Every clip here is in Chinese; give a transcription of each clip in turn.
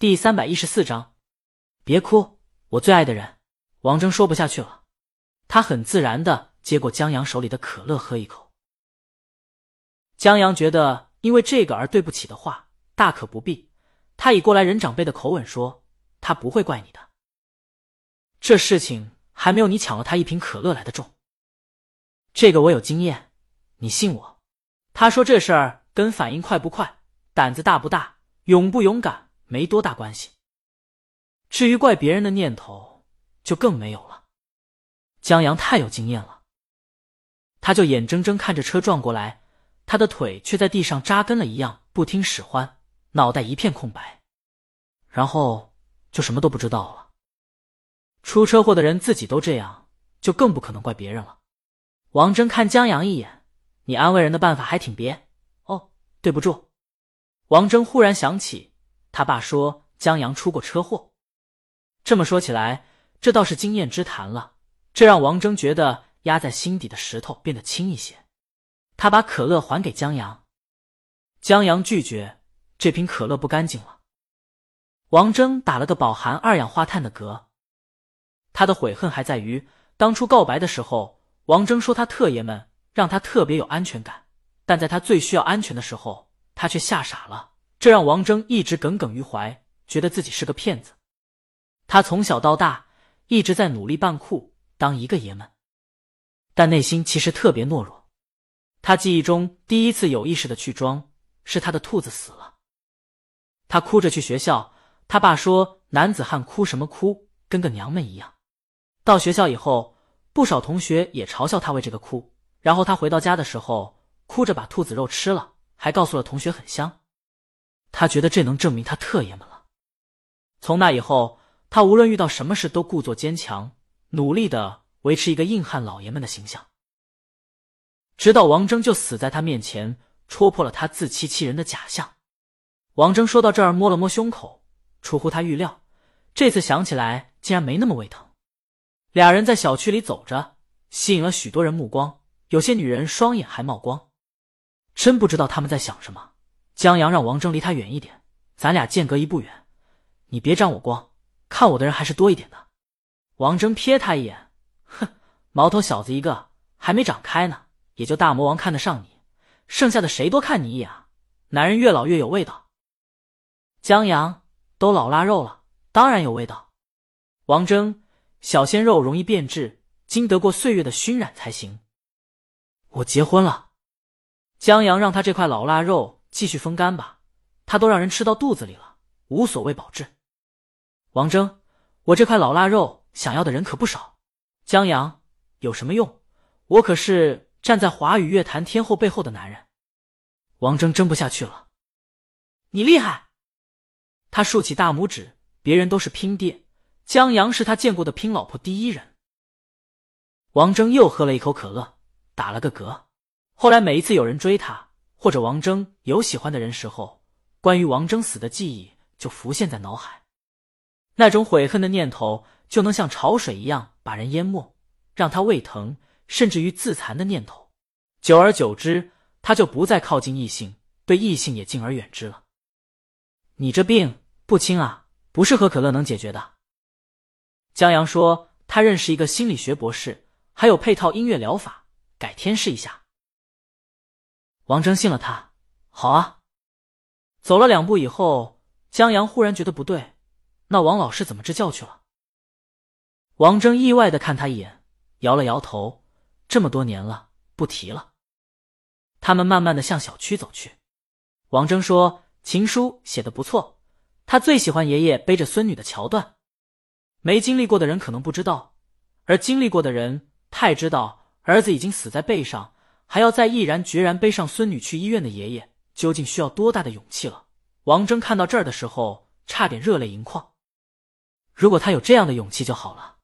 第三百一十四章，别哭，我最爱的人。王峥说不下去了，他很自然的接过江阳手里的可乐喝一口。江阳觉得因为这个而对不起的话大可不必，他以过来人长辈的口吻说：“他不会怪你的，这事情还没有你抢了他一瓶可乐来的重。这个我有经验，你信我。”他说这事儿跟反应快不快、胆子大不大、勇不勇敢没多大关系，至于怪别人的念头就更没有了。江阳太有经验了，他就眼睁睁看着车撞过来。他的腿却在地上扎根了一样，不听使唤，脑袋一片空白，然后就什么都不知道了。出车祸的人自己都这样，就更不可能怪别人了。王峥看江阳一眼：“你安慰人的办法还挺别哦，对不住。”王峥忽然想起他爸说江阳出过车祸，这么说起来，这倒是经验之谈了。这让王峥觉得压在心底的石头变得轻一些。他把可乐还给江阳，江阳拒绝，这瓶可乐不干净了。王峥打了个饱含二氧化碳的嗝，他的悔恨还在于当初告白的时候，王峥说他特爷们，让他特别有安全感，但在他最需要安全的时候，他却吓傻了，这让王峥一直耿耿于怀，觉得自己是个骗子。他从小到大一直在努力扮酷，当一个爷们，但内心其实特别懦弱。他记忆中第一次有意识的去装，是他的兔子死了。他哭着去学校，他爸说：“男子汉哭什么哭，跟个娘们一样。”到学校以后，不少同学也嘲笑他为这个哭。然后他回到家的时候，哭着把兔子肉吃了，还告诉了同学很香。他觉得这能证明他特爷们了。从那以后，他无论遇到什么事都故作坚强，努力的维持一个硬汉老爷们的形象。直到王峥就死在他面前，戳破了他自欺欺人的假象。王峥说到这儿，摸了摸胸口，出乎他预料，这次想起来竟然没那么胃疼。俩人在小区里走着，吸引了许多人目光，有些女人双眼还冒光。真不知道他们在想什么。江阳让王峥离他远一点，咱俩间隔一步远，你别沾我光，看我的人还是多一点的。王峥瞥他一眼，哼，毛头小子一个，还没长开呢。也就大魔王看得上你，剩下的谁多看你一眼啊！男人越老越有味道。江阳都老腊肉了，当然有味道。王峥，小鲜肉容易变质，经得过岁月的熏染才行。我结婚了，江阳让他这块老腊肉继续风干吧，他都让人吃到肚子里了，无所谓保质。王峥，我这块老腊肉想要的人可不少。江阳，有什么用？我可是。站在华语乐坛天后背后的男人，王峥争不下去了。你厉害！他竖起大拇指。别人都是拼爹，江阳是他见过的拼老婆第一人。王峥又喝了一口可乐，打了个嗝。后来每一次有人追他，或者王峥有喜欢的人时候，关于王峥死的记忆就浮现在脑海，那种悔恨的念头就能像潮水一样把人淹没，让他胃疼。甚至于自残的念头，久而久之，他就不再靠近异性，对异性也敬而远之了。你这病不轻啊，不是喝可乐能解决的。江阳说他认识一个心理学博士，还有配套音乐疗法，改天试一下。王征信了他，好啊。走了两步以后，江阳忽然觉得不对，那王老师怎么支教去了？王征意外的看他一眼，摇了摇头。这么多年了，不提了。他们慢慢的向小区走去。王征说：“情书写的不错，他最喜欢爷爷背着孙女的桥段。没经历过的人可能不知道，而经历过的人太知道。儿子已经死在背上，还要再毅然决然背上孙女去医院的爷爷，究竟需要多大的勇气了？”王峥看到这儿的时候，差点热泪盈眶。如果他有这样的勇气就好了。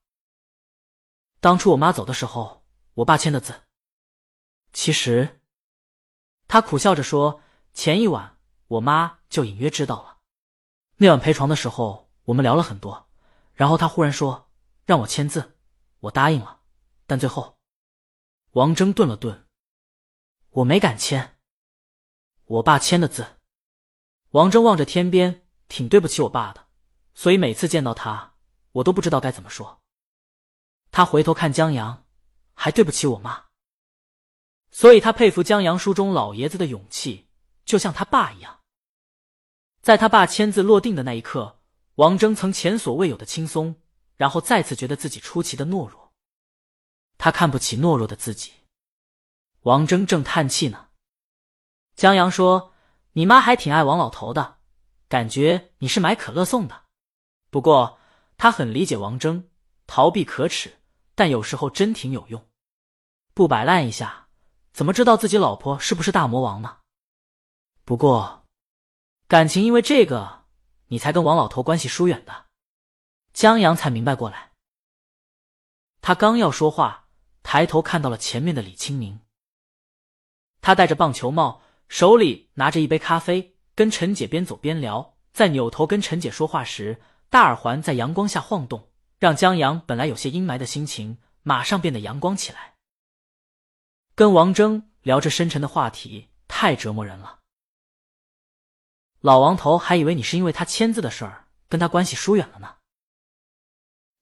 当初我妈走的时候。我爸签的字。其实，他苦笑着说：“前一晚我妈就隐约知道了。那晚陪床的时候，我们聊了很多。然后他忽然说让我签字，我答应了。但最后，王峥顿了顿，我没敢签。我爸签的字。王峥望着天边，挺对不起我爸的。所以每次见到他，我都不知道该怎么说。他回头看江阳，还对不起我妈，所以他佩服江阳书中老爷子的勇气，就像他爸一样。在他爸签字落定的那一刻，王峥曾前所未有的轻松，然后再次觉得自己出奇的懦弱。他看不起懦弱的自己。王峥正叹气呢，江阳说：“你妈还挺爱王老头的，感觉你是买可乐送的。不过他很理解王峥，逃避可耻，但有时候真挺有用。不摆烂一下，怎么知道自己老婆是不是大魔王呢？不过……”感情因为这个，你才跟王老头关系疏远的。江阳才明白过来。他刚要说话，抬头看到了前面的李清明。他戴着棒球帽，手里拿着一杯咖啡，跟陈姐边走边聊。在扭头跟陈姐说话时，大耳环在阳光下晃动，让江阳本来有些阴霾的心情马上变得阳光起来。跟王峥聊着深沉的话题，太折磨人了。老王头还以为你是因为他签字的事儿跟他关系疏远了呢。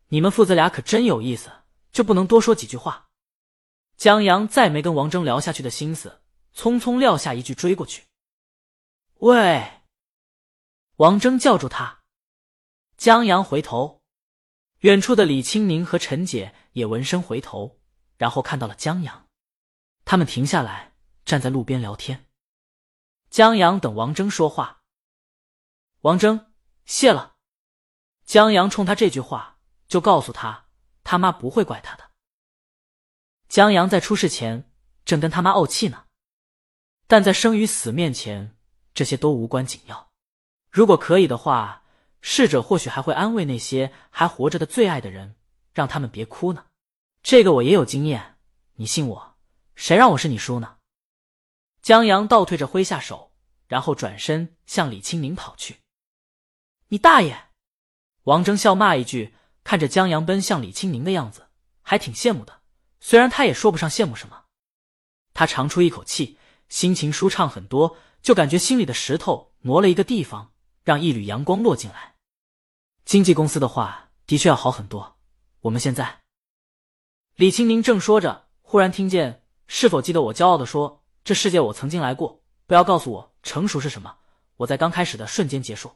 你们父子俩可真有意思，就不能多说几句话？江阳再没跟王峥聊下去的心思，匆匆撂下一句追过去。喂！王峥叫住他。江阳回头，远处的李青宁和陈姐也闻声回头，然后看到了江阳，他们停下来站在路边聊天。江阳等王峥说话。王峥，谢了。江阳冲他这句话，就告诉他，他妈不会怪他的。江阳在出事前正跟他妈怄气呢，但在生与死面前，这些都无关紧要。如果可以的话，逝者或许还会安慰那些还活着的最爱的人，让他们别哭呢。这个我也有经验，你信我？谁让我是你叔呢？江阳倒退着挥下手，然后转身向李清明跑去。你大爷！王峥笑骂一句，看着江阳奔向李清明的样子，还挺羡慕的。虽然他也说不上羡慕什么。他长出一口气，心情舒畅很多，就感觉心里的石头挪了一个地方，让一缕阳光落进来。经纪公司的话的确要好很多。我们现在，李清明正说着，忽然听见：“是否记得我骄傲的说，这世界我曾经来过？不要告诉我成熟是什么。我在刚开始的瞬间结束。”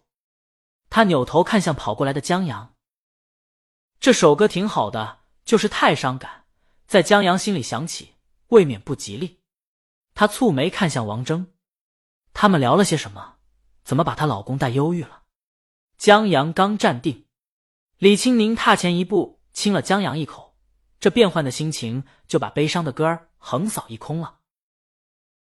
他扭头看向跑过来的江阳，这首歌挺好的，就是太伤感，在江阳心里响起，未免不吉利。他蹙眉看向王峥，他们聊了些什么？怎么把她老公带忧郁了？江阳刚站定，李青宁踏前一步亲了江阳一口，这变换的心情就把悲伤的歌儿横扫一空了。